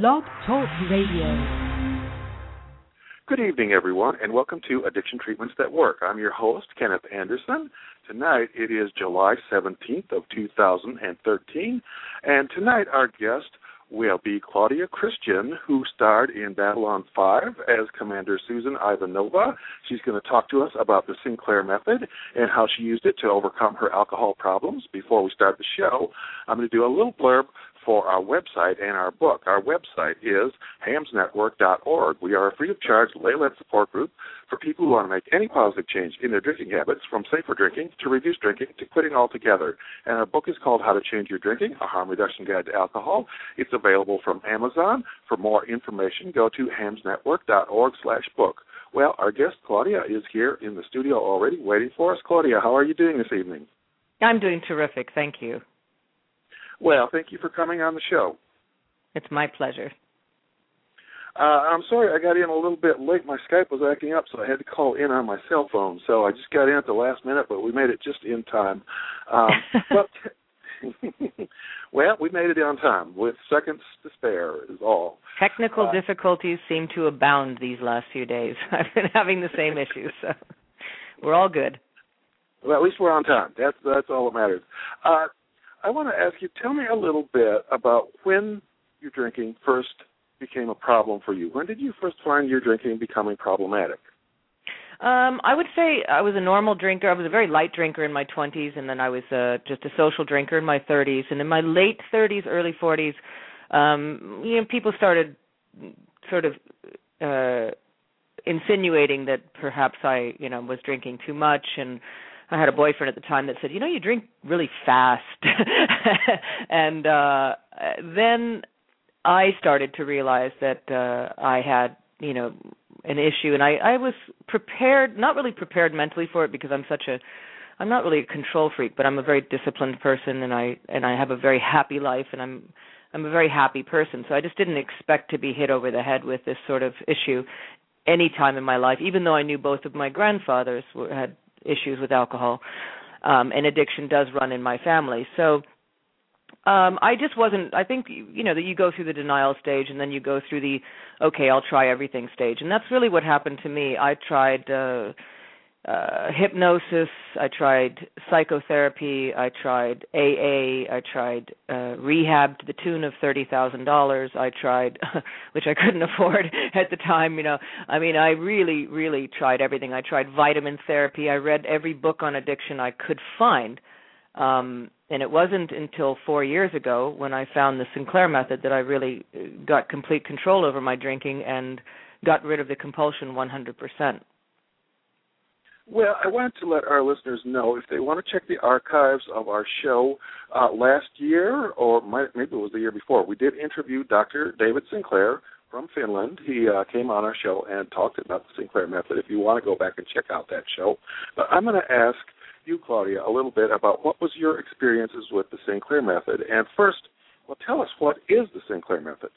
Blog Talk Radio. Good evening, everyone, and welcome to Addiction Treatments That Work. I'm your host, Kenneth Anderson. Tonight it is July 17th of 2013, and tonight our guest will be Claudia Christian, who starred in Babylon 5 as Commander Susan Ivanova. She's going to talk to us about the Sinclair method and how she used it to overcome her alcohol problems. Before we start the show, I'm going to do a little blurb for our website and our book. Our website is hamsnetwork.org. We are a free of charge lay led support group for people who want to make any positive change in their drinking habits, from safer drinking to reduced drinking to quitting altogether. And our book is called How to Change Your Drinking, a harm reduction guide to alcohol. It's available from Amazon. For more information, go to hamsnetwork.org slash book. Well, our guest Claudia is here in the studio already waiting for us. Claudia, how are you doing this evening? I'm doing terrific. Thank you. Well, thank you for coming on the show. It's my pleasure. Uh, I'm sorry I got in a little bit late. My Skype was acting up, so I had to call in on my cell phone. So I just got in at the last minute, but we made it just in time. Um, but well, we made it on time with seconds to spare. Is all. Technical uh, difficulties seem to abound these last few days. I've been having the same issues, so we're all good. Well, at least we're on time. That's that's all that matters. Uh, I want to ask you, tell me a little bit about when your drinking first became a problem for you. When did you first find your drinking becoming problematic? Um, I would say I was a normal drinker. I was a very light drinker in my 20s, and then I was uh, just a social drinker in my 30s. And in my late 30s, early 40s, um, you know, people started sort of uh, insinuating that perhaps I, you know, was drinking too much and I had a boyfriend at the time that said, "You know, you drink really fast," and uh then I started to realize that uh I had, you know, an issue, and I I was prepared, not really prepared mentally for it because I'm such a I'm not really a control freak, but I'm a very disciplined person, and I and I have a very happy life, and I'm I'm a very happy person. So I just didn't expect to be hit over the head with this sort of issue any time in my life, even though I knew both of my grandfathers were, had issues with alcohol, um, and addiction does run in my family. So um i just wasn't i think you know that you go through the denial stage and then you go through the okay i'll try everything stage and that's really what happened to me i tried uh uh hypnosis i tried psychotherapy i tried aa i tried uh rehab to the tune of thirty thousand dollars i tried which i couldn't afford at the time you know. I mean i really really tried everything. I tried vitamin therapy. I read every book on addiction i could find. Um and it wasn't until 4 years ago when i found the sinclair method that i really uh, got complete control over my drinking and got rid of the compulsion 100% well, I wanted to let our listeners know if they want to check the archives of our show uh, last year, or might, maybe it was the year before. We did interview Dr. David Sinclair from Finland. He uh, came on our show and talked about the Sinclair method. If you want to go back and check out that show, but I'm going to ask you, Claudia, a little bit about what was your experiences with the Sinclair method. And first, well, tell us what is the Sinclair method.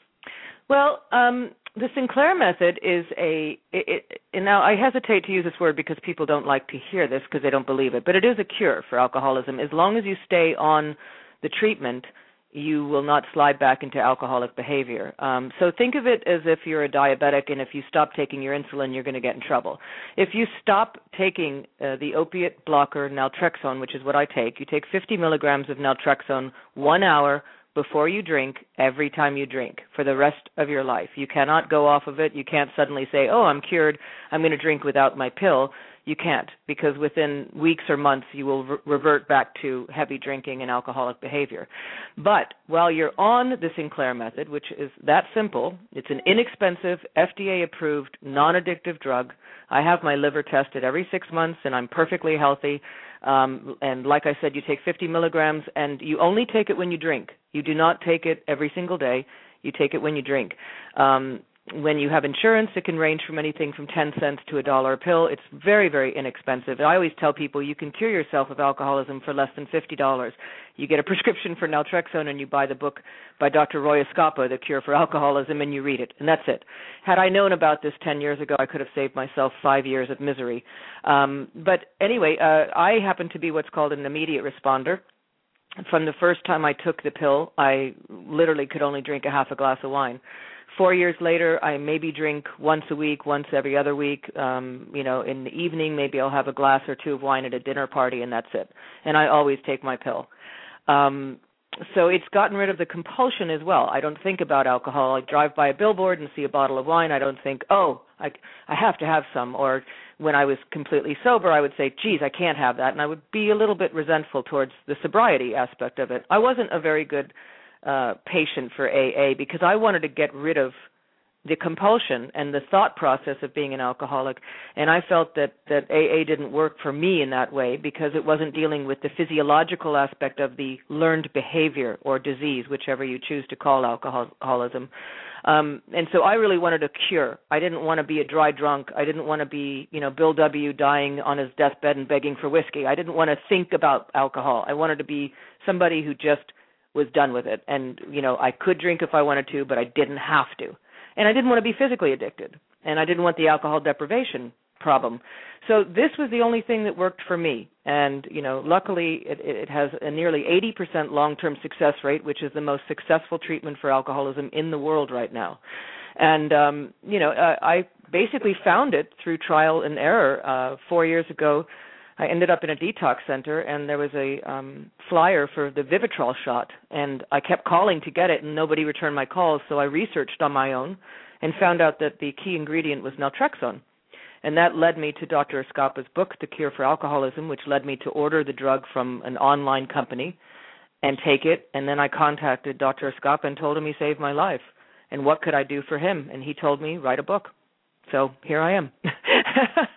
Well, um, the Sinclair method is a. It, it, and now I hesitate to use this word because people don't like to hear this because they don't believe it, but it is a cure for alcoholism. As long as you stay on the treatment, you will not slide back into alcoholic behavior. Um, so think of it as if you're a diabetic, and if you stop taking your insulin, you're going to get in trouble. If you stop taking uh, the opiate blocker naltrexone, which is what I take, you take 50 milligrams of naltrexone one hour before you drink every time you drink for the rest of your life. You cannot go off of it. You can't suddenly say, "Oh, I'm cured. I'm going to drink without my pill." You can't because within weeks or months you will re- revert back to heavy drinking and alcoholic behavior. But while you're on the Sinclair method, which is that simple, it's an inexpensive, FDA approved, non-addictive drug. I have my liver tested every 6 months and I'm perfectly healthy. Um, and like I said, you take 50 milligrams, and you only take it when you drink. You do not take it every single day. You take it when you drink. Um, when you have insurance, it can range from anything from 10 cents to a dollar a pill. It's very, very inexpensive. I always tell people you can cure yourself of alcoholism for less than $50. You get a prescription for naltrexone and you buy the book by Dr. Roy Eskapa, The Cure for Alcoholism, and you read it. And that's it. Had I known about this 10 years ago, I could have saved myself five years of misery. Um, but anyway, uh, I happen to be what's called an immediate responder from the first time I took the pill, I literally could only drink a half a glass of wine. Four years later, I maybe drink once a week, once every other week. Um, you know, in the evening, maybe I'll have a glass or two of wine at a dinner party, and that's it. And I always take my pill. Um, so it's gotten rid of the compulsion as well. I don't think about alcohol. I drive by a billboard and see a bottle of wine. I don't think, oh, I I have to have some. Or when I was completely sober, I would say, geez, I can't have that, and I would be a little bit resentful towards the sobriety aspect of it. I wasn't a very good uh patient for AA because I wanted to get rid of the compulsion and the thought process of being an alcoholic. And i felt that that aa didn't work for me in that way because it wasn't dealing with the physiological aspect of the learned behavior or disease whichever you choose to call alcoholism. Um and so i really wanted a cure. I didn't want to be a dry drunk. I didn't want to be you know bill w dying on his deathbed and begging for whiskey. I didn't want to think about alcohol. I wanted to be somebody who just was done with it and you know i could drink if i wanted to but i didn't have to and I didn't want to be physically addicted, and I didn't want the alcohol deprivation problem. So this was the only thing that worked for me, and you know, luckily it, it has a nearly 80% long-term success rate, which is the most successful treatment for alcoholism in the world right now. And um, you know, uh, I basically found it through trial and error uh, four years ago I ended up in a detox center and there was a um flyer for the Vivitrol shot and I kept calling to get it and nobody returned my calls so I researched on my own and found out that the key ingredient was naltrexone. And that led me to Dr. Eskapa's book The Cure for Alcoholism which led me to order the drug from an online company and take it and then I contacted Dr. Eskapa and told him he saved my life and what could I do for him and he told me write a book. So here I am.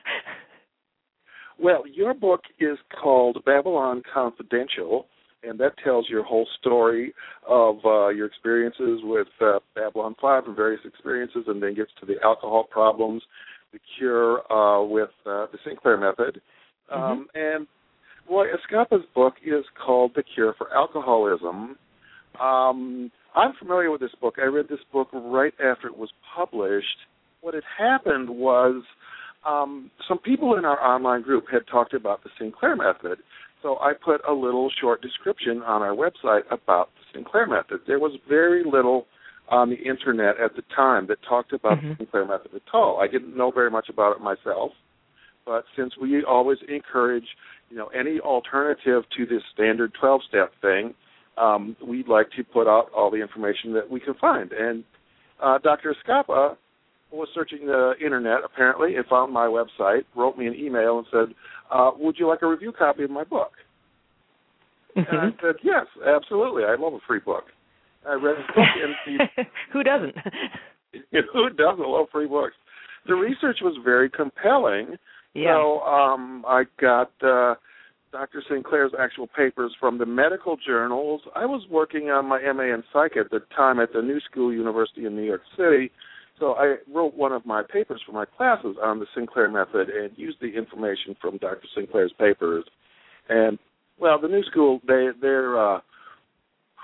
Well, your book is called Babylon Confidential, and that tells your whole story of uh, your experiences with uh, Babylon 5 and various experiences, and then gets to the alcohol problems, the cure uh, with uh, the Sinclair method. Mm-hmm. Um, and Roy Eskapa's book is called The Cure for Alcoholism. Um, I'm familiar with this book. I read this book right after it was published. What had happened was um, some people in our online group had talked about the Sinclair method, so I put a little short description on our website about the Sinclair method. There was very little on the internet at the time that talked about mm-hmm. the Sinclair method at all. I didn't know very much about it myself, but since we always encourage, you know, any alternative to this standard 12-step thing, um, we'd like to put out all the information that we can find. And uh, Dr. Eskapa was searching the internet apparently and found my website, wrote me an email and said, uh, "Would you like a review copy of my book?" Mm-hmm. And I said, "Yes, absolutely. I love a free book." I read his book and who doesn't? who doesn't love free books? The research was very compelling. Yeah. So um, I got uh, Dr. Sinclair's actual papers from the medical journals. I was working on my MA in Psych at the time at the New School University in New York City so I wrote one of my papers for my classes on the Sinclair method and used the information from Dr. Sinclair's papers. And well, the new school they they're uh,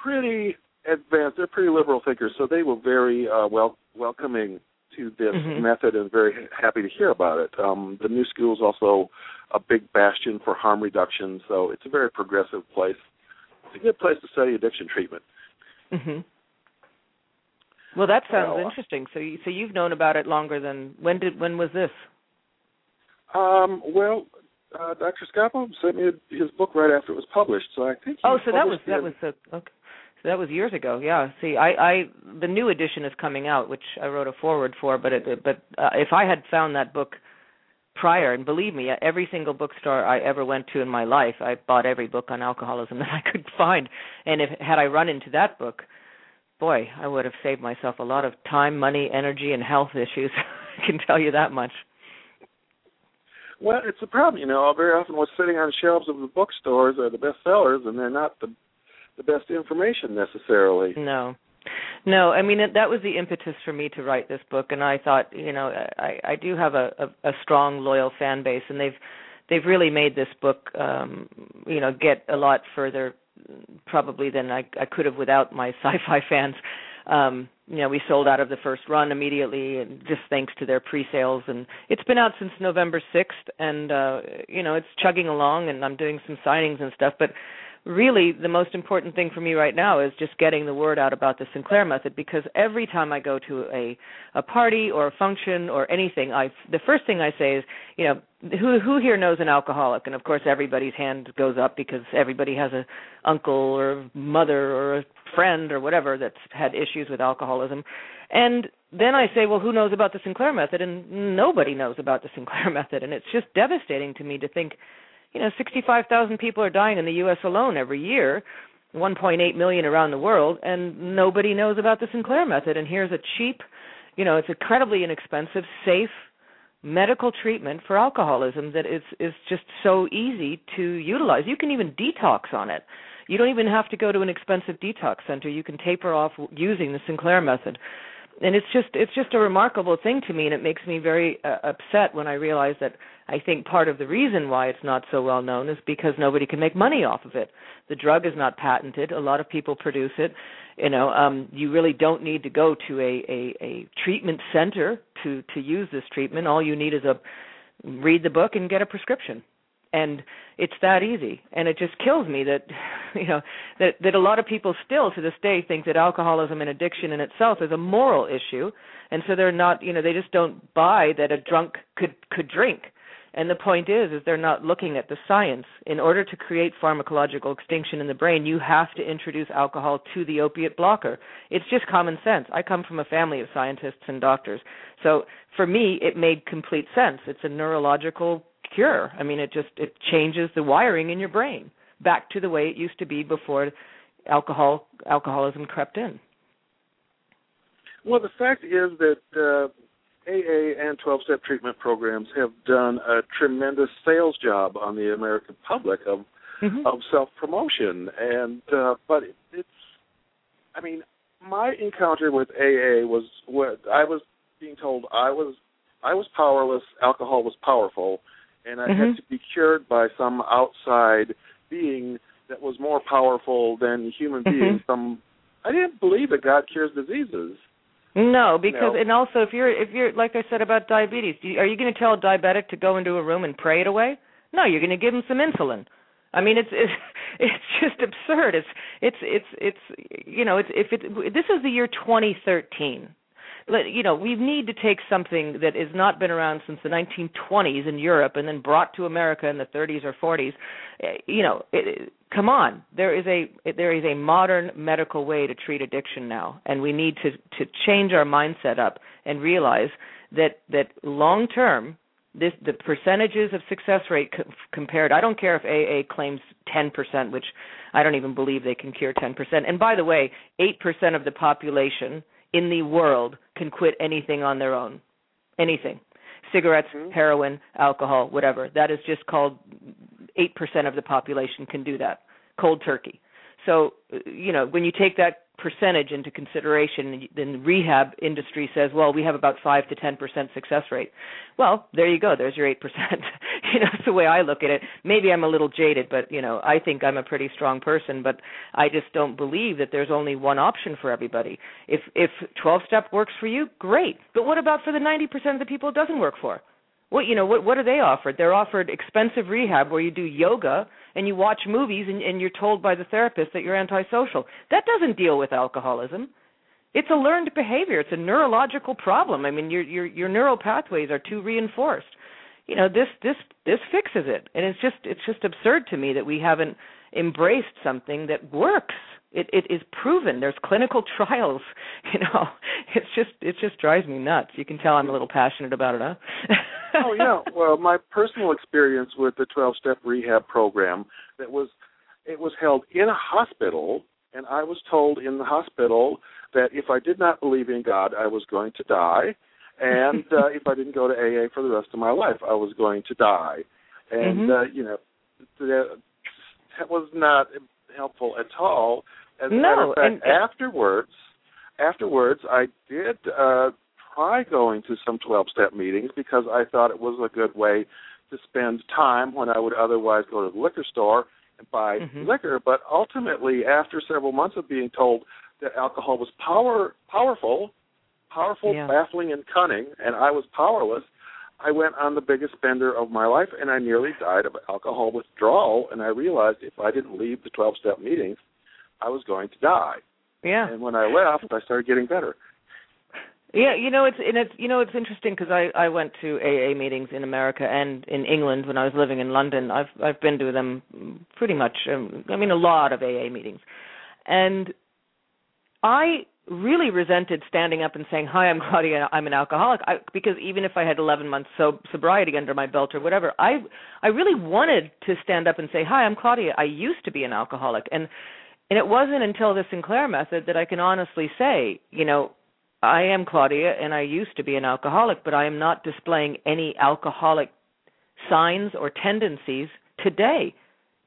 pretty advanced. They're pretty liberal thinkers, so they were very uh, wel- welcoming to this mm-hmm. method and very happy to hear about it. Um, the new school is also a big bastion for harm reduction, so it's a very progressive place. It's a good place to study addiction treatment. Mm-hmm. Well, that sounds well, interesting. So, you, so you've known about it longer than when did when was this? Um, well, uh, Dr. Eskapa sent me his book right after it was published, so I think. Oh, so that was that was a, okay. So that was years ago. Yeah. See, I, I the new edition is coming out, which I wrote a forward for. But it, but uh, if I had found that book prior, and believe me, every single bookstore I ever went to in my life, I bought every book on alcoholism that I could find. And if had I run into that book, boy, I would have saved myself a lot of time, money, energy, and health issues. I can tell you that much. Well, it's a problem, you know. Very often, what's sitting on shelves of the bookstores are the best sellers, and they're not the the best information necessarily. No, no. I mean, that was the impetus for me to write this book, and I thought, you know, I I do have a a, a strong, loyal fan base, and they've they've really made this book, um, you know, get a lot further probably than I, I could have without my sci-fi fans. Um, you know, we sold out of the first run immediately, and just thanks to their pre-sales. And it's been out since November 6th, and uh, you know, it's chugging along, and I'm doing some signings and stuff. But really the most important thing for me right now is just getting the word out about the Sinclair method because every time I go to a a party or a function or anything, I the first thing I say is, you know, who who here knows an alcoholic? And of course, everybody's hand goes up because everybody has a uncle or mother or a friend or whatever that's had issues with alcoholism. And then I say, well, who knows about the Sinclair method? And nobody knows about the Sinclair method, and it's just devastating to me to think you know, 65,000 people are dying in the U.S. alone every year, 1.8 million around the world, and nobody knows about the Sinclair method. And here's a cheap, you know, it's incredibly inexpensive, safe medical treatment for alcoholism that is is just so easy to utilize. You can even detox on it. You don't even have to go to an expensive detox center. You can taper off using the Sinclair method and it's just it's just a remarkable thing to me and it makes me very uh, upset when i realize that i think part of the reason why it's not so well known is because nobody can make money off of it. The drug is not patented. A lot of people produce it. You know um you really don't need to go to a a, a treatment center to to use this treatment. All you need is a read the book and get a prescription. And it's that easy. And it just kills me that you know that that a lot of people still to this day think that alcoholism and addiction in itself is a moral issue. And so they're not you know they just don't buy that a drunk could could drink and the point is is they're not looking at the science. In order to create pharmacological extinction in the brain you have to introduce alcohol to the opiate blocker. It's just common sense. I come from a family of scientists and doctors. So for me it made complete sense. It's a neurological cure. I mean, it just it changes the wiring in your brain back to the way it used to be before alcohol alcoholism crept in. Well, the fact is that uh, AA and 12 step treatment programs have done a tremendous sales job on the American public of mm-hmm. of self promotion, and uh, but it, it's, I mean, my encounter with AA was what I was being told I was I was powerless, alcohol was powerful, and I mm-hmm. had to be cured by some outside being that was more powerful than human mm-hmm. beings. Some I didn't believe that God cures diseases. No, because know? and also if you're if you're like I said about diabetes, are you going to tell a diabetic to go into a room and pray it away? No, you're going to give him some insulin. I mean, it's it's it's just absurd. It's it's it's it's you know, it's if it this is the year 2013 you know, we need to take something that has not been around since the 1920s in Europe and then brought to America in the 30s or 40s. Eh, you know, it, come on, there is a there is a modern medical way to treat addiction now, and we need to to change our mindset up and realize that that long term this the percentages of success rate co- compared i don't care if aa claims 10% which i don't even believe they can cure 10% and by the way 8% of the population in the world can quit anything on their own. Anything. Cigarettes, mm-hmm. heroin, alcohol, whatever. That is just called 8% of the population can do that. Cold turkey. So, you know, when you take that percentage into consideration, then the rehab industry says, well, we have about five to ten percent success rate. Well, there you go. There's your eight percent. you know, that's the way I look at it. Maybe I'm a little jaded, but you know, I think I'm a pretty strong person. But I just don't believe that there's only one option for everybody. If if 12 step works for you, great. But what about for the 90% of the people it doesn't work for? What you know, what what are they offered? They're offered expensive rehab where you do yoga and you watch movies and, and you're told by the therapist that you're antisocial. That doesn't deal with alcoholism. It's a learned behavior. It's a neurological problem. I mean, your your your neural pathways are too reinforced. You know, this this this fixes it. And it's just it's just absurd to me that we haven't embraced something that works. It it is proven. There's clinical trials. You know, it's just it just drives me nuts. You can tell I'm a little passionate about it, huh? oh yeah. Well, my personal experience with the 12-step rehab program that was it was held in a hospital, and I was told in the hospital that if I did not believe in God, I was going to die, and uh, if I didn't go to AA for the rest of my life, I was going to die. And mm-hmm. uh, you know, that, that was not helpful at all. As a no, fact, and, afterwards, afterwards, I did uh, try going to some 12 step meetings because I thought it was a good way to spend time when I would otherwise go to the liquor store and buy mm-hmm. liquor. But ultimately, after several months of being told that alcohol was power powerful, powerful, yeah. baffling, and cunning, and I was powerless, I went on the biggest bender of my life, and I nearly died of alcohol withdrawal. And I realized if I didn't leave the 12 step meetings, I was going to die. Yeah. And when I left, I started getting better. Yeah, you know it's and it's you know it's interesting because I I went to AA meetings in America and in England when I was living in London. I've I've been to them pretty much. Um, I mean a lot of AA meetings, and I really resented standing up and saying, "Hi, I'm Claudia. I'm an alcoholic," I, because even if I had 11 months so, sobriety under my belt or whatever, I I really wanted to stand up and say, "Hi, I'm Claudia. I used to be an alcoholic," and and it wasn't until the Sinclair method that I can honestly say, you know, I am Claudia and I used to be an alcoholic, but I am not displaying any alcoholic signs or tendencies today.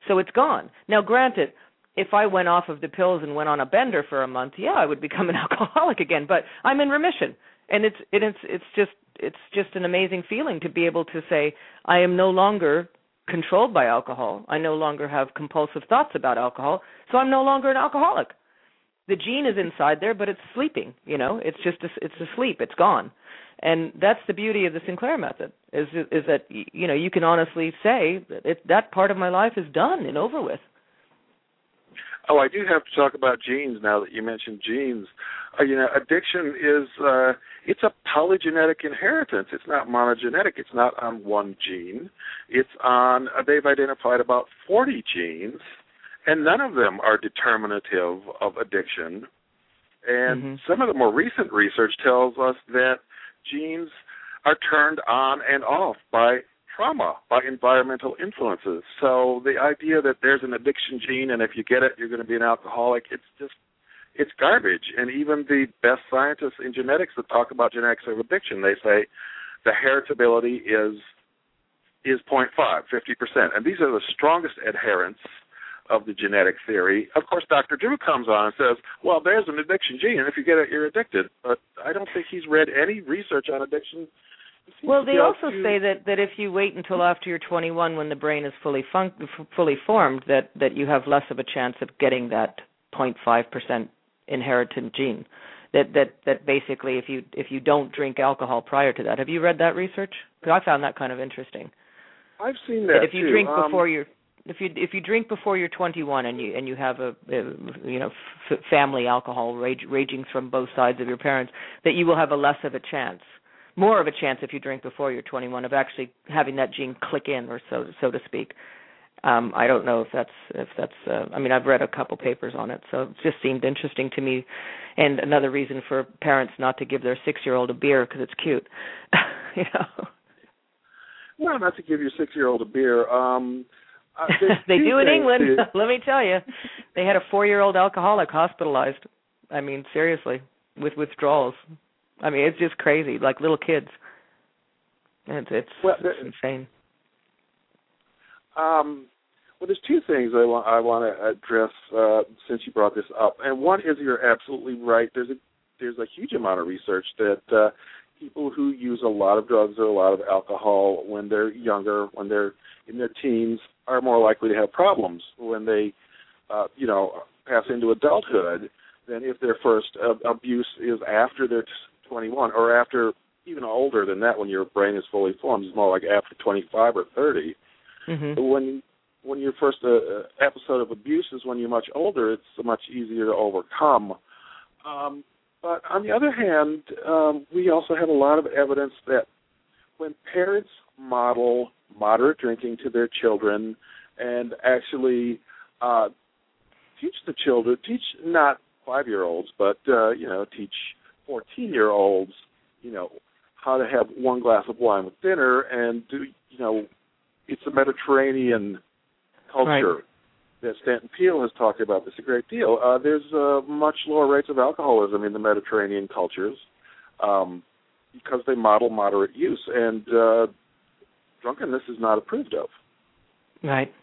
So it's gone. Now, granted, if I went off of the pills and went on a bender for a month, yeah, I would become an alcoholic again, but I'm in remission. And it's it's it's just it's just an amazing feeling to be able to say I am no longer controlled by alcohol. I no longer have compulsive thoughts about alcohol, so I'm no longer an alcoholic the gene is inside there, but it's sleeping. You know, it's just a, it's asleep. It's gone, and that's the beauty of the Sinclair method. Is is that you know you can honestly say that it, that part of my life is done and over with. Oh, I do have to talk about genes now that you mentioned genes. Uh, you know, addiction is uh, it's a polygenetic inheritance. It's not monogenetic. It's not on one gene. It's on. Uh, they've identified about 40 genes and none of them are determinative of addiction. And mm-hmm. some of the more recent research tells us that genes are turned on and off by trauma, by environmental influences. So the idea that there's an addiction gene and if you get it you're going to be an alcoholic, it's just it's garbage. And even the best scientists in genetics that talk about genetics of addiction, they say the heritability is is 0.5, 50%. And these are the strongest adherents of the genetic theory. Of course, Dr. Drew comes on and says, "Well, there's an addiction gene, and if you get it, you're addicted." But I don't think he's read any research on addiction. Well, they also say that that if you wait until after you're 21, when the brain is fully fun- fully formed, that that you have less of a chance of getting that 0.5% inherited gene. That that that basically, if you if you don't drink alcohol prior to that, have you read that research? Because I found that kind of interesting. I've seen that. that if you too. drink um, before you're if you if you drink before you're 21 and you and you have a, a you know f- family alcohol rage, raging from both sides of your parents that you will have a less of a chance more of a chance if you drink before you're 21 of actually having that gene click in or so so to speak um i don't know if that's if that's uh, i mean i've read a couple papers on it so it just seemed interesting to me and another reason for parents not to give their 6 year old a beer because it's cute you know well not to give your 6 year old a beer um uh, they do in England. Let me tell you, they had a four-year-old alcoholic hospitalized. I mean, seriously, with withdrawals. I mean, it's just crazy, like little kids. It's it's, well, it's insane. Um, well, there's two things I want I want to address uh, since you brought this up, and one is you're absolutely right. There's a there's a huge amount of research that uh, people who use a lot of drugs or a lot of alcohol when they're younger, when they're in their teens, are more likely to have problems when they, uh, you know, pass into adulthood than if their first uh, abuse is after they're 21 or after even older than that when your brain is fully formed. It's more like after 25 or 30. Mm-hmm. When when your first uh, episode of abuse is when you're much older, it's much easier to overcome. Um, but on the other hand, um, we also have a lot of evidence that when parents model moderate drinking to their children and actually uh, teach the children, teach not five year olds, but uh, you know, teach fourteen year olds, you know, how to have one glass of wine with dinner and do you know, it's a Mediterranean culture. Right. That Stanton Peele has talked about this a great deal. Uh, there's uh, much lower rates of alcoholism in the Mediterranean cultures um, because they model moderate use, and uh, drunkenness is not approved of. Right.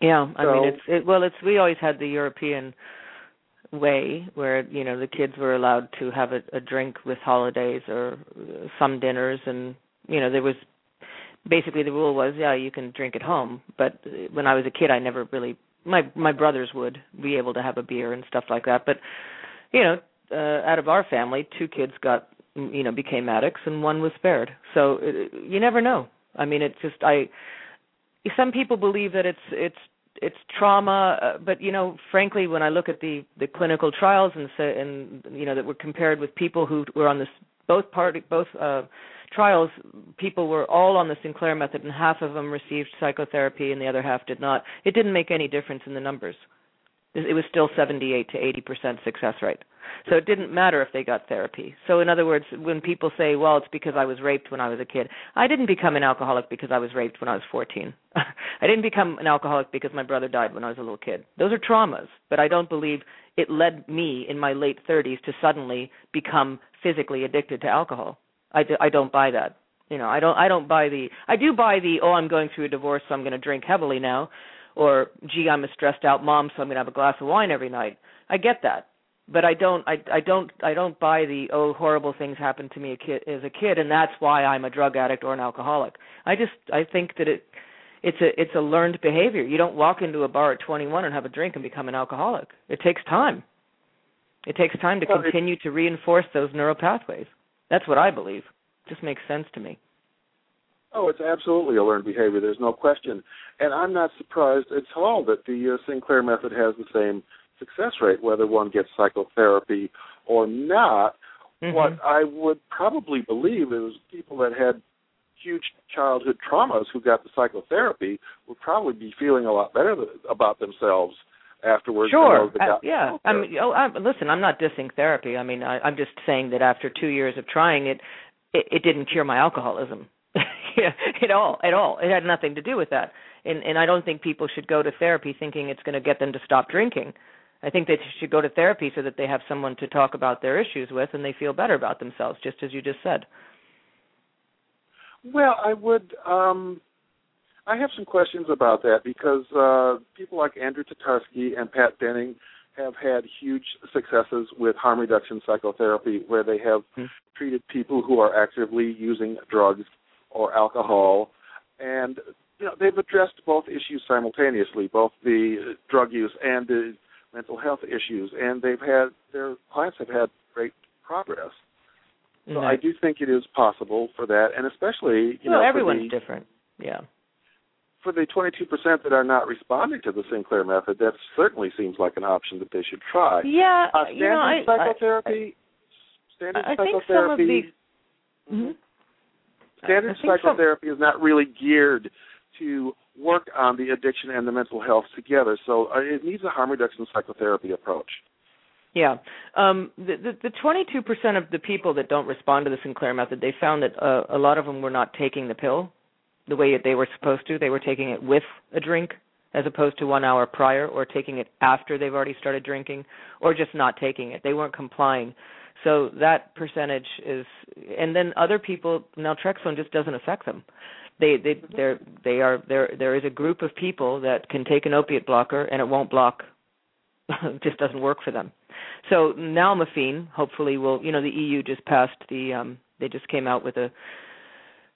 Yeah, I so, mean it's it, well, it's we always had the European way where you know the kids were allowed to have a, a drink with holidays or some dinners, and you know there was basically the rule was yeah you can drink at home, but when I was a kid I never really my my brothers would be able to have a beer and stuff like that, but you know uh, out of our family two kids got you know became addicts and one was spared. So it, you never know. I mean, it's just I. Some people believe that it's it's it's trauma, uh, but you know, frankly, when I look at the the clinical trials and say, and you know that were compared with people who were on this both party both uh trials, people were all on the Sinclair method, and half of them received psychotherapy, and the other half did not. It didn't make any difference in the numbers. It was still 78 to 80 percent success rate. So it didn't matter if they got therapy. So in other words, when people say, "Well, it's because I was raped when I was a kid," I didn't become an alcoholic because I was raped when I was 14. I didn't become an alcoholic because my brother died when I was a little kid. Those are traumas, but I don't believe it led me in my late 30s to suddenly become physically addicted to alcohol. I, do, I don't buy that. You know, I don't I don't buy the I do buy the oh I'm going through a divorce so I'm going to drink heavily now or gee I'm a stressed out mom so I'm going to have a glass of wine every night. I get that. But I don't I I don't I don't buy the oh horrible things happened to me a kid as a kid and that's why I'm a drug addict or an alcoholic. I just I think that it it's a it's a learned behavior. You don't walk into a bar at 21 and have a drink and become an alcoholic. It takes time. It takes time to well, continue to reinforce those neural pathways. That's what I believe. It just makes sense to me. Oh, it's absolutely a learned behavior. There's no question, and I'm not surprised at all that the uh, Sinclair method has the same success rate, whether one gets psychotherapy or not. Mm-hmm. What I would probably believe is people that had huge childhood traumas who got the psychotherapy would probably be feeling a lot better about themselves afterwards. Sure. Uh, yeah. I mean, oh, I, listen, I'm not dissing therapy. I mean, I, I'm just saying that after two years of trying it, it, it didn't cure my alcoholism. Yeah, at all, at all. It had nothing to do with that. And and I don't think people should go to therapy thinking it's going to get them to stop drinking. I think they should go to therapy so that they have someone to talk about their issues with and they feel better about themselves, just as you just said. Well, I would um I have some questions about that because uh, people like Andrew Tatarsky and Pat Denning have had huge successes with harm reduction psychotherapy, where they have mm-hmm. treated people who are actively using drugs or alcohol, and you know they've addressed both issues simultaneously, both the drug use and the mental health issues, and they've had their clients have had great progress. So mm-hmm. I do think it is possible for that, and especially you well, know everyone's the, different. Yeah for the 22% that are not responding to the Sinclair method, that certainly seems like an option that they should try. Yeah, uh, standard you know, I, psychotherapy. I, standard I psychotherapy. Think some of these, mm-hmm. Standard psychotherapy some, is not really geared to work on the addiction and the mental health together. So uh, it needs a harm reduction psychotherapy approach. Yeah, um, the, the the 22% of the people that don't respond to the Sinclair method, they found that uh, a lot of them were not taking the pill the way that they were supposed to. They were taking it with a drink as opposed to one hour prior, or taking it after they've already started drinking, or just not taking it. They weren't complying. So that percentage is, and then other people, naltrexone just doesn't affect them. They they they're they are there. There is a group of people that can take an opiate blocker and it won't block. just doesn't work for them. So nalmefene, hopefully, will you know the EU just passed the um they just came out with a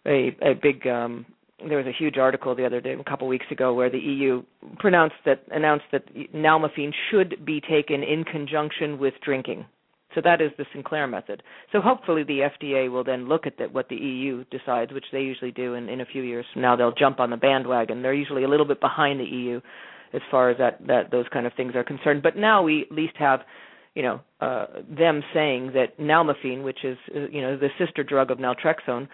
a a big um there was a huge article the other day, a couple weeks ago, where the EU pronounced that announced that nalmefene should be taken in conjunction with drinking. So that is the Sinclair method. So hopefully the FDA will then look at the, what the EU decides, which they usually do in, in a few years from now. They'll jump on the bandwagon. They're usually a little bit behind the EU as far as that, that those kind of things are concerned. But now we at least have, you know, uh, them saying that nalmefene, which is uh, you know the sister drug of naltrexone,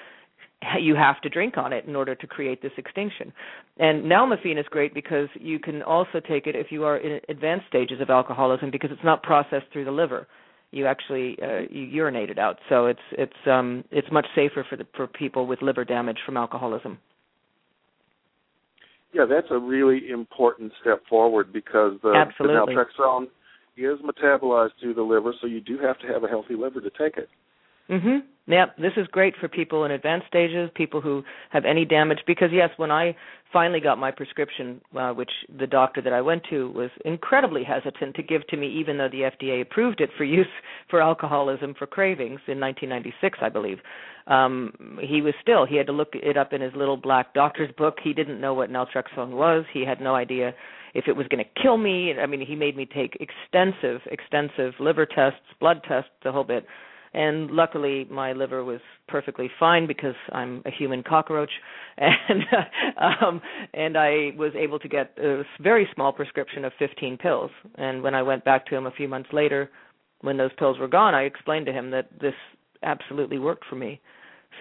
you have to drink on it in order to create this extinction. And nalmefene is great because you can also take it if you are in advanced stages of alcoholism because it's not processed through the liver. You actually uh, you urinate it out, so it's it's um it's much safer for the for people with liver damage from alcoholism. Yeah, that's a really important step forward because the, the naltrexone is metabolized through the liver, so you do have to have a healthy liver to take it. Mhm. Yep, this is great for people in advanced stages, people who have any damage because yes, when I finally got my prescription uh, which the doctor that I went to was incredibly hesitant to give to me even though the FDA approved it for use for alcoholism for cravings in 1996, I believe. Um he was still he had to look it up in his little black doctor's book. He didn't know what naltrexone was. He had no idea if it was going to kill me. I mean, he made me take extensive extensive liver tests, blood tests, the whole bit and luckily my liver was perfectly fine because I'm a human cockroach, and um, and I was able to get a very small prescription of 15 pills. And when I went back to him a few months later, when those pills were gone, I explained to him that this absolutely worked for me.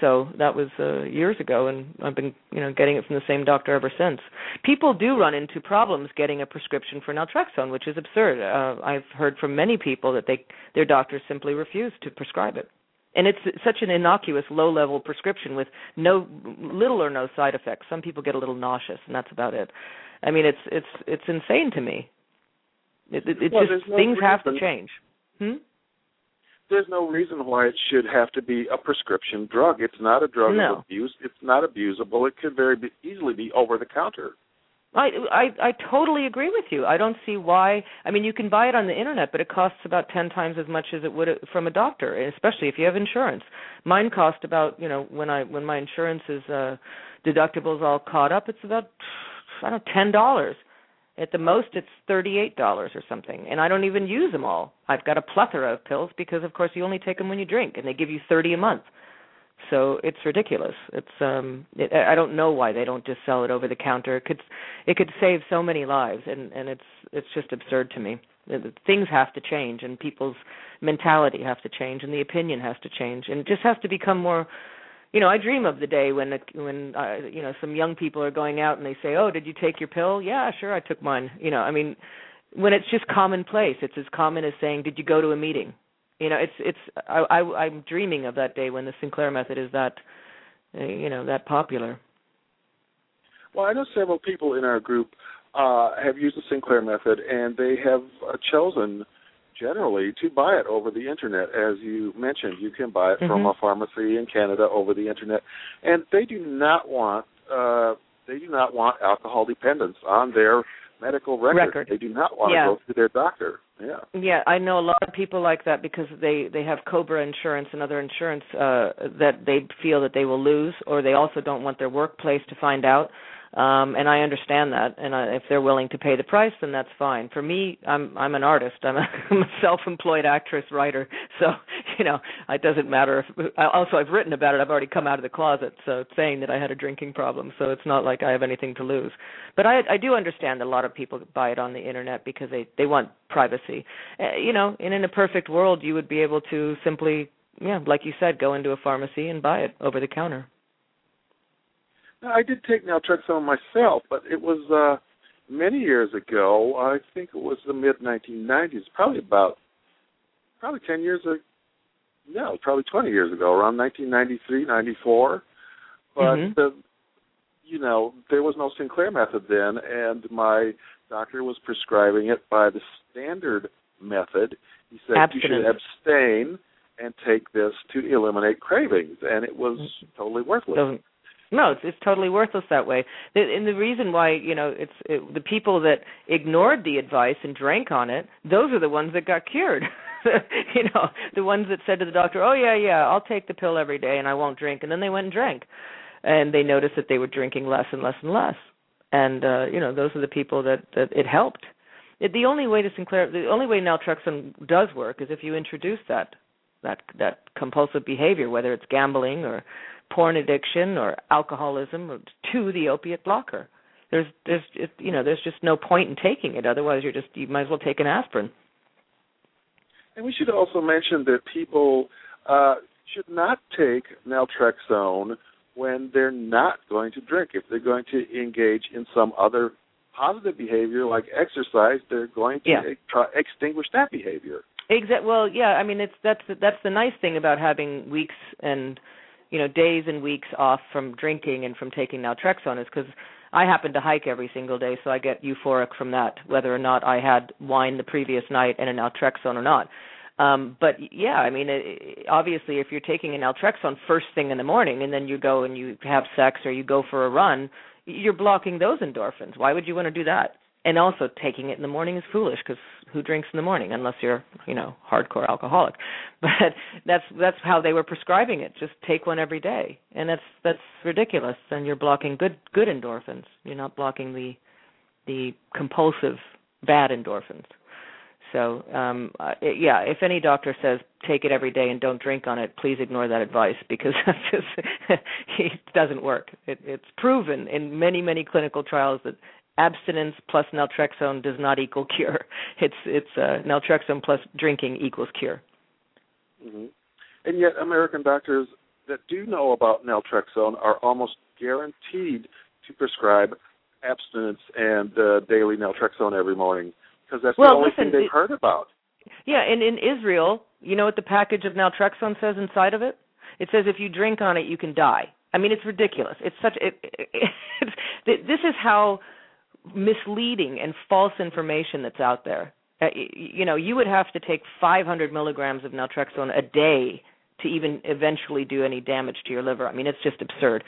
So that was uh, years ago, and I've been, you know, getting it from the same doctor ever since. People do run into problems getting a prescription for naltrexone, which is absurd. Uh, I've heard from many people that they their doctors simply refuse to prescribe it, and it's such an innocuous, low-level prescription with no little or no side effects. Some people get a little nauseous, and that's about it. I mean, it's it's it's insane to me. It, it, it well, just no things reason. have to change. Hmm? There's no reason why it should have to be a prescription drug. It's not a drug No. of abuse. It's not abusable. It could very be, easily be over the counter. I, I I totally agree with you. I don't see why. I mean, you can buy it on the internet, but it costs about ten times as much as it would from a doctor, especially if you have insurance. Mine cost about you know when I when my insurance is uh deductibles all caught up, it's about I don't know ten dollars. At the most, it's thirty-eight dollars or something, and I don't even use them all. I've got a plethora of pills because, of course, you only take them when you drink, and they give you thirty a month. So it's ridiculous. It's um it, I don't know why they don't just sell it over the counter. It could it could save so many lives and and it's it's just absurd to me. Things have to change and people's mentality has to change and the opinion has to change and it just has to become more you know, I dream of the day when the, when uh, you know some young people are going out and they say, "Oh, did you take your pill?" "Yeah, sure, I took mine." You know, I mean, when it's just commonplace, it's as common as saying, "Did you go to a meeting?" You know, it's it's I, I I'm dreaming of that day when the Sinclair method is that uh, you know that popular. Well, I know several people in our group uh, have used the Sinclair method, and they have uh, chosen generally to buy it over the internet. As you mentioned, you can buy it from Mhm. a pharmacy in Canada over the internet, and they do not want uh, they do not want alcohol dependence on their medical record. Record. They do not want Yeah. to go to their doctor. Yeah. Yeah, I know a lot of people like that because they they have COBRA insurance and other insurance uh that they feel that they will lose or they also don't want their workplace to find out. Um and I understand that and I, if they're willing to pay the price then that's fine. For me, I'm I'm an artist. I'm a, I'm a self-employed actress writer. So, you know, it doesn't matter if I- also I've written about it. I've already come out of the closet so saying that I had a drinking problem. So it's not like I have anything to lose. But I I do understand that a lot of people buy it on the internet because they they want privacy. Uh, you know, and in a perfect world, you would be able to simply, yeah, like you said, go into a pharmacy and buy it over the counter. I did take naltrexone myself, but it was uh, many years ago. I think it was the mid 1990s, probably about probably 10 years ago. No, probably 20 years ago, around 1993, 94. But Mhm. the, you know, there was no Sinclair method then, and my doctor was prescribing it by the standard method. He said you should abstain and take this to eliminate cravings, and it was totally worthless. Doesn't no, it's it's totally worthless that way. And the reason why you know it's it, the people that ignored the advice and drank on it, those are the ones that got cured. you know, the ones that said to the doctor, "Oh yeah, yeah, I'll take the pill every day and I won't drink," and then they went and drank, and they noticed that they were drinking less and less and less. And uh, you know, those are the people that that it helped. It, the only way to Sinclair, the only way naltrexone does work is if you introduce that that that compulsive behavior, whether it's gambling or porn addiction or alcoholism, or to the opiate blocker. There's there's it, you know there's just no point in taking it. Otherwise, you're just you might as well take an aspirin. And we should also mention that people uh, should not take naltrexone when they're not going to drink. If they're going to engage in some other positive behavior like exercise, they're going to Yeah. try extinguish that behavior. Exactly. Well, yeah. I mean, it's that's the, that's the nice thing about having weeks and you know days and weeks off from drinking and from taking naltrexone is because I happen to hike every single day, so I get euphoric from that, whether or not I had wine the previous night and a naltrexone or not. Um, but yeah, I mean, it- obviously, if you're taking an naltrexone first thing in the morning and then you go and you have sex or you go for a run, you're blocking those endorphins. Why would you want to do that? And also, taking it in the morning is foolish because who drinks in the morning unless you're, you know, hardcore alcoholic? But that's that's how they were prescribing it. Just take one every day, and that's that's ridiculous. Then you're blocking good good endorphins. You're not blocking the the compulsive bad endorphins. So, um uh, yeah, if any doctor says take it every day and don't drink on it, please ignore that advice because that's just it doesn't work. It, it's proven in many many clinical trials that abstinence plus naltrexone does not equal cure. It's it's uh, naltrexone plus drinking equals cure. Mm-hmm. And yet, American doctors that do know about naltrexone are almost guaranteed to prescribe abstinence and uh, daily naltrexone every morning because that's well, the only listen, thing they've it, heard about. Yeah, and in Israel, you know what the package of naltrexone says inside of it? It says if you drink on it, you can die. I mean, it's ridiculous. It's such it, it, it's this is how misleading and false information that's out there. Uh, you know, you would have to take 500 milligrams of naltrexone a day to even eventually do any damage to your liver. I mean, it's just absurd.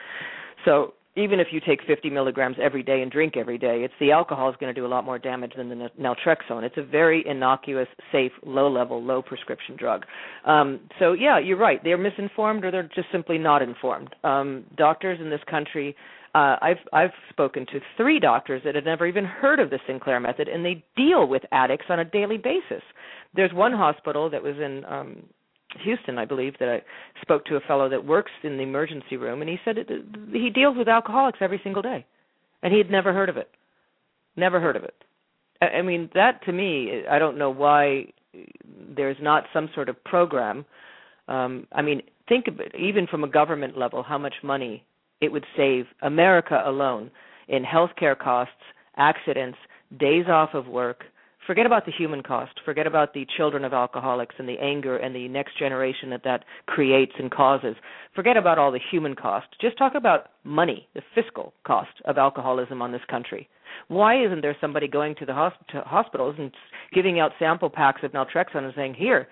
So even if you take 50 milligrams every day and drink every day, it's the alcohol is going to do a lot more damage than the naltrexone. It's a very innocuous, safe, low-level, low prescription drug. Um, so yeah, you're right. They're misinformed, or they're just simply not informed. Um, doctors in this country. Uh, I've I've spoken to three doctors that had never even heard of the Sinclair method, and they deal with addicts on a daily basis. There's one hospital that was in um, Houston, I believe, that I spoke to a fellow that works in the emergency room, and he said it, he deals with alcoholics every single day, and he had never heard of it, never heard of it. I, I mean, that to me, I don't know why there's not some sort of program. Um, I mean, think of it, even from a government level, how much money it would save America alone in healthcare costs, accidents, days off of work. Forget about the human cost. Forget about the children of alcoholics and the anger and the next generation that that creates and causes. Forget about all the human cost. Just talk about money the fiscal cost of alcoholism on this country. Why isn't there somebody going to the hosp- to hospitals and giving out sample packs of naltrexone and saying here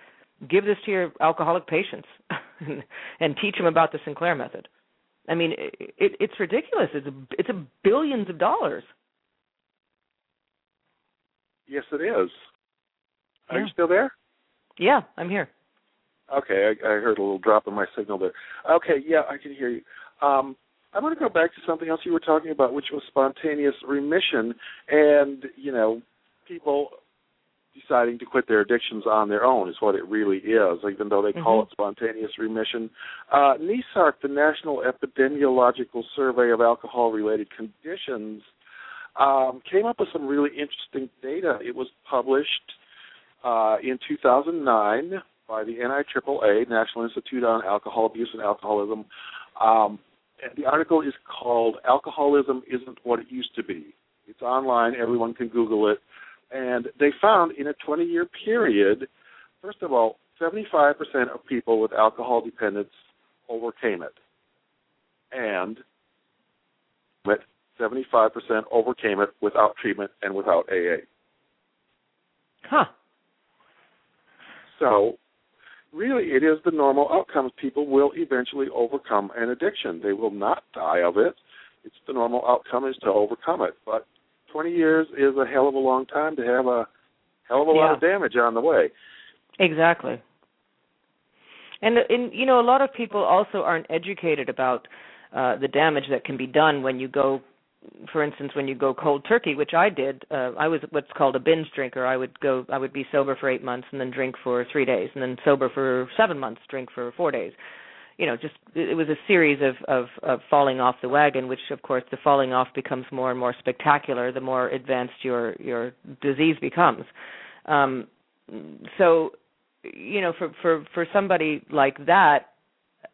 give this to your alcoholic patients and teach them about the sinclair method i mean it, it, it's ridiculous it's a, it's a billions of dollars Yes, it is. Are yeah. you still there? Yeah, I'm here. Okay, I, I heard a little drop in my signal there. Okay, yeah, I can hear you. Um, I want to go back to something else you were talking about, which was spontaneous remission, and you know, people deciding to quit their addictions on their own is what it really is, even though they call mm-hmm. it spontaneous remission. Uh, NESARC, the National Epidemiological Survey of Alcohol-Related Conditions, um, came up with some really interesting data. It was published uh, in 2009 by the NIAAA, National Institute on Alcohol Abuse and Alcoholism. Um, and the article is called "Alcoholism Isn't What It Used to Be." It's online; everyone can Google it. And they found in a 20-year period, first of all, 75% of people with alcohol dependence overcame it, and 75% overcame it without treatment and without AA. Huh. So, really, it is the normal outcome. People will eventually overcome an addiction. They will not die of it. It's the normal outcome is to overcome it. But 20 years is a hell of a long time to have a hell of a yeah. lot of damage on the way. Exactly. And, and you know, a lot of people also aren't educated about uh, the damage that can be done when you go for instance, when you go cold turkey, which I did, uh, I was what's called a binge drinker. I would go, I would be sober for eight months and then drink for three days, and then sober for seven months, drink for four days. You know, just it was a series of of, of falling off the wagon, which of course the falling off becomes more and more spectacular the more advanced your your disease becomes. Um, so, you know, for for for somebody like that,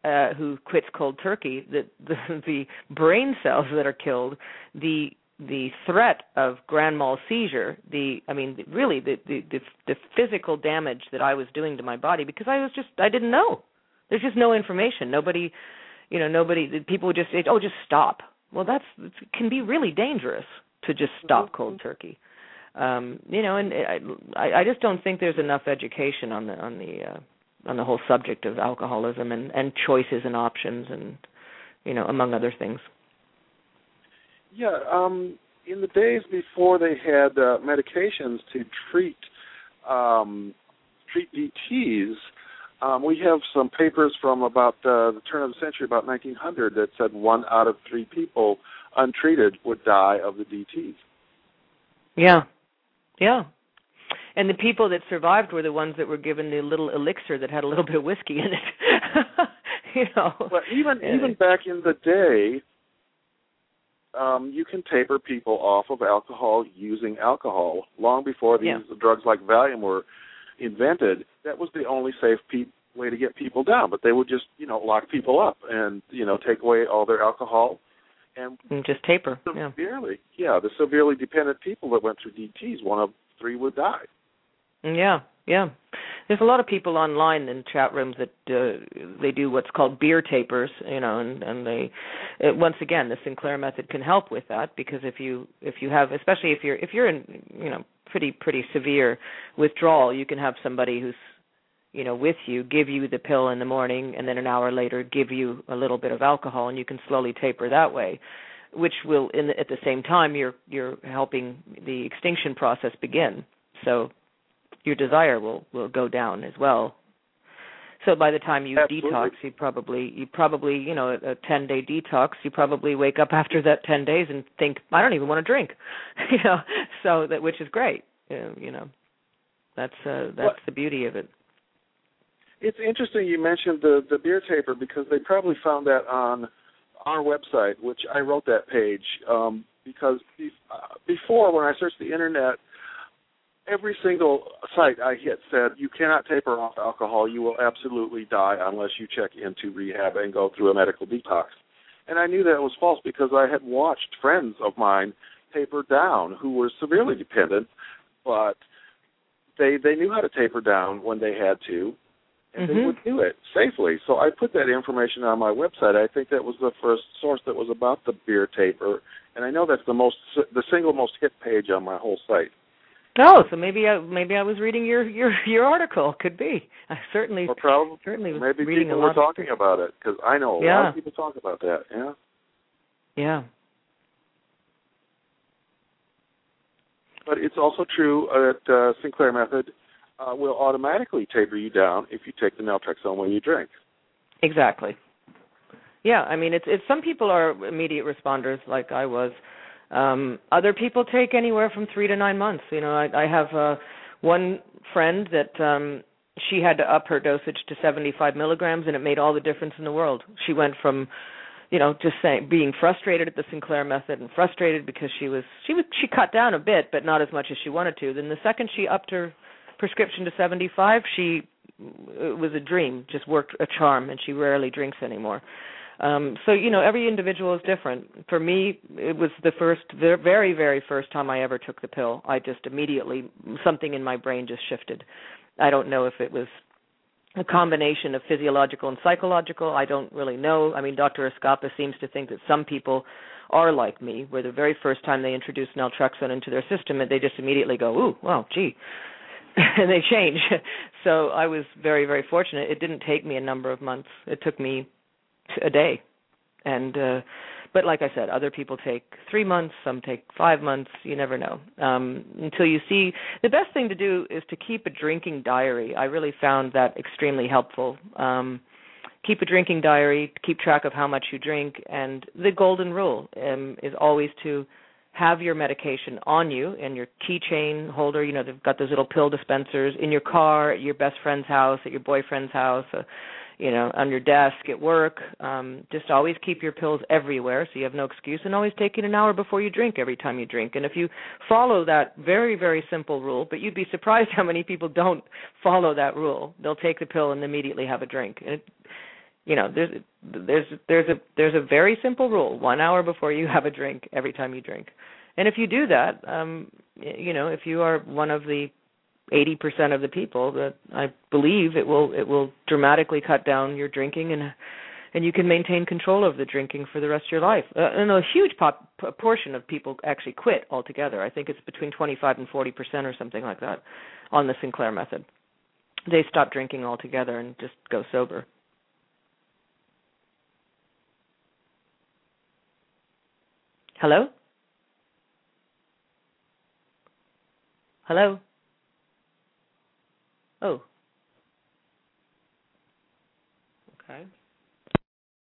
uh, who quits cold turkey, the, the the brain cells that are killed, the the threat of grand mal seizure, the I mean really the, the the the physical damage that I was doing to my body because I was just I didn't know. There's just no information. Nobody, you know, nobody people would just say, "Oh, just stop." Well, that's it can be really dangerous to just stop mm-hmm. cold turkey. Um, you know, and I I just don't think there's enough education on the on the uh on the whole subject of alcoholism and and choices and options and you know among other things yeah um in the days before they had uh, medications to treat um treat DTs um, we have some papers from about uh, the turn of the century, about 1900, that said one out of three people untreated would die of the DTs. Yeah, yeah. and the people that survived were the ones that were given the little elixir that had a little bit of whiskey in it. you know. Well, even even back in the day, um, you can taper people off of alcohol using alcohol. Long before these Yeah. drugs like Valium were invented, that was the only safe pe- way to get people down. But they would just, you know, lock people up and you know take away all their alcohol. And And just taper. Yeah. severely, yeah, the severely dependent people that went through DTS, one of three would die. Yeah, yeah. There's a lot of people online in chat rooms that uh, they do what's called beer tapers, you know, and and they it, once again the Sinclair method can help with that because if you if you have especially if you're if you're in you know pretty pretty severe withdrawal, you can have somebody who's you know with you give you the pill in the morning and then an hour later give you a little bit of alcohol and you can slowly taper that way which will in the, at the same time you're you're helping the extinction process begin. So your desire will will go down as well. So by the time you Absolutely. detox, you probably you probably you know a ten day detox, you probably wake up after that ten days and think I don't even want to drink, you know. So that which is great, you know. That's uh, that's What- the beauty of it. It's interesting you mentioned the the beer taper because they probably found that on our website, which I wrote that page um, because be, uh, before when I searched the internet, every single site I hit said you cannot taper off alcohol. You will absolutely die unless you check into rehab and go through a medical detox. And I knew that was false because I had watched friends of mine taper down who were severely dependent, but they they knew how to taper down when they had to, and they Mhm. would do it safely. So I put that information on my website. I think that was the first source that was about the beer taper, and I know that's the most the single most hit page on my whole site. Oh, so maybe I maybe I was reading your your your article. Could be. I certainly Or probably certainly was maybe reading people a were lot. of- talking about it because I know a lot of people talk about that. Yeah. Yeah. But it's also true that uh, Sinclair method uh, will automatically taper you down if you take the naltrexone when you drink. Exactly. Yeah, I mean it's it's some people are immediate responders like I was. Um other people take anywhere from 3 to 9 months. You know, I I have uh one friend that um she had to up her dosage to 75 milligrams and it made all the difference in the world. She went from you know just saying being frustrated at the Sinclair method and frustrated because she was she was she cut down a bit but not as much as she wanted to. Then the second she upped her prescription to 75, she it was a dream, just worked a charm and she rarely drinks anymore. Um so you know every individual is different. For me it was the first the very very first time I ever took the pill. I just immediately something in my brain just shifted. I don't know if it was a combination of physiological and psychological. I don't really know. I mean, Dr. Eskapa seems to think that some people are like me, where the very first time they introduce naltrexone into their system, they just immediately go, "Ooh, wow, gee," and they change. So I was very, very fortunate. It didn't take me a number of months. It took me a day, and uh, but like I said, other people take three months, some take five months. You never know um, until you see. The best thing to do is to keep a drinking diary. I really found that extremely helpful. Um, keep a drinking diary, keep track of how much you drink, and the golden rule um, is always to have your medication on you in your keychain holder. You know they've got those little pill dispensers in your car, at your best friend's house, at your boyfriend's house. Uh, you know, on your desk at work. Um, just always keep your pills everywhere so you have no excuse and always take it an hour before you drink every time you drink. And if you follow that very, very simple rule, but you'd be surprised how many people don't follow that rule. They'll take the pill and immediately have a drink. And it, you know, there's there's there's a there's a very simple rule. One hour before you have a drink every time you drink. And if you do that, um, you know, if you are one of the 80% of the people that I believe it will it will dramatically cut down your drinking and and you can maintain control of the drinking for the rest of your life. Uh, and a huge pop, portion of people actually quit altogether. I think it's between 25 and 40% or something like that on the Sinclair method. They stop drinking altogether and just go sober. Hello? Hello? Oh.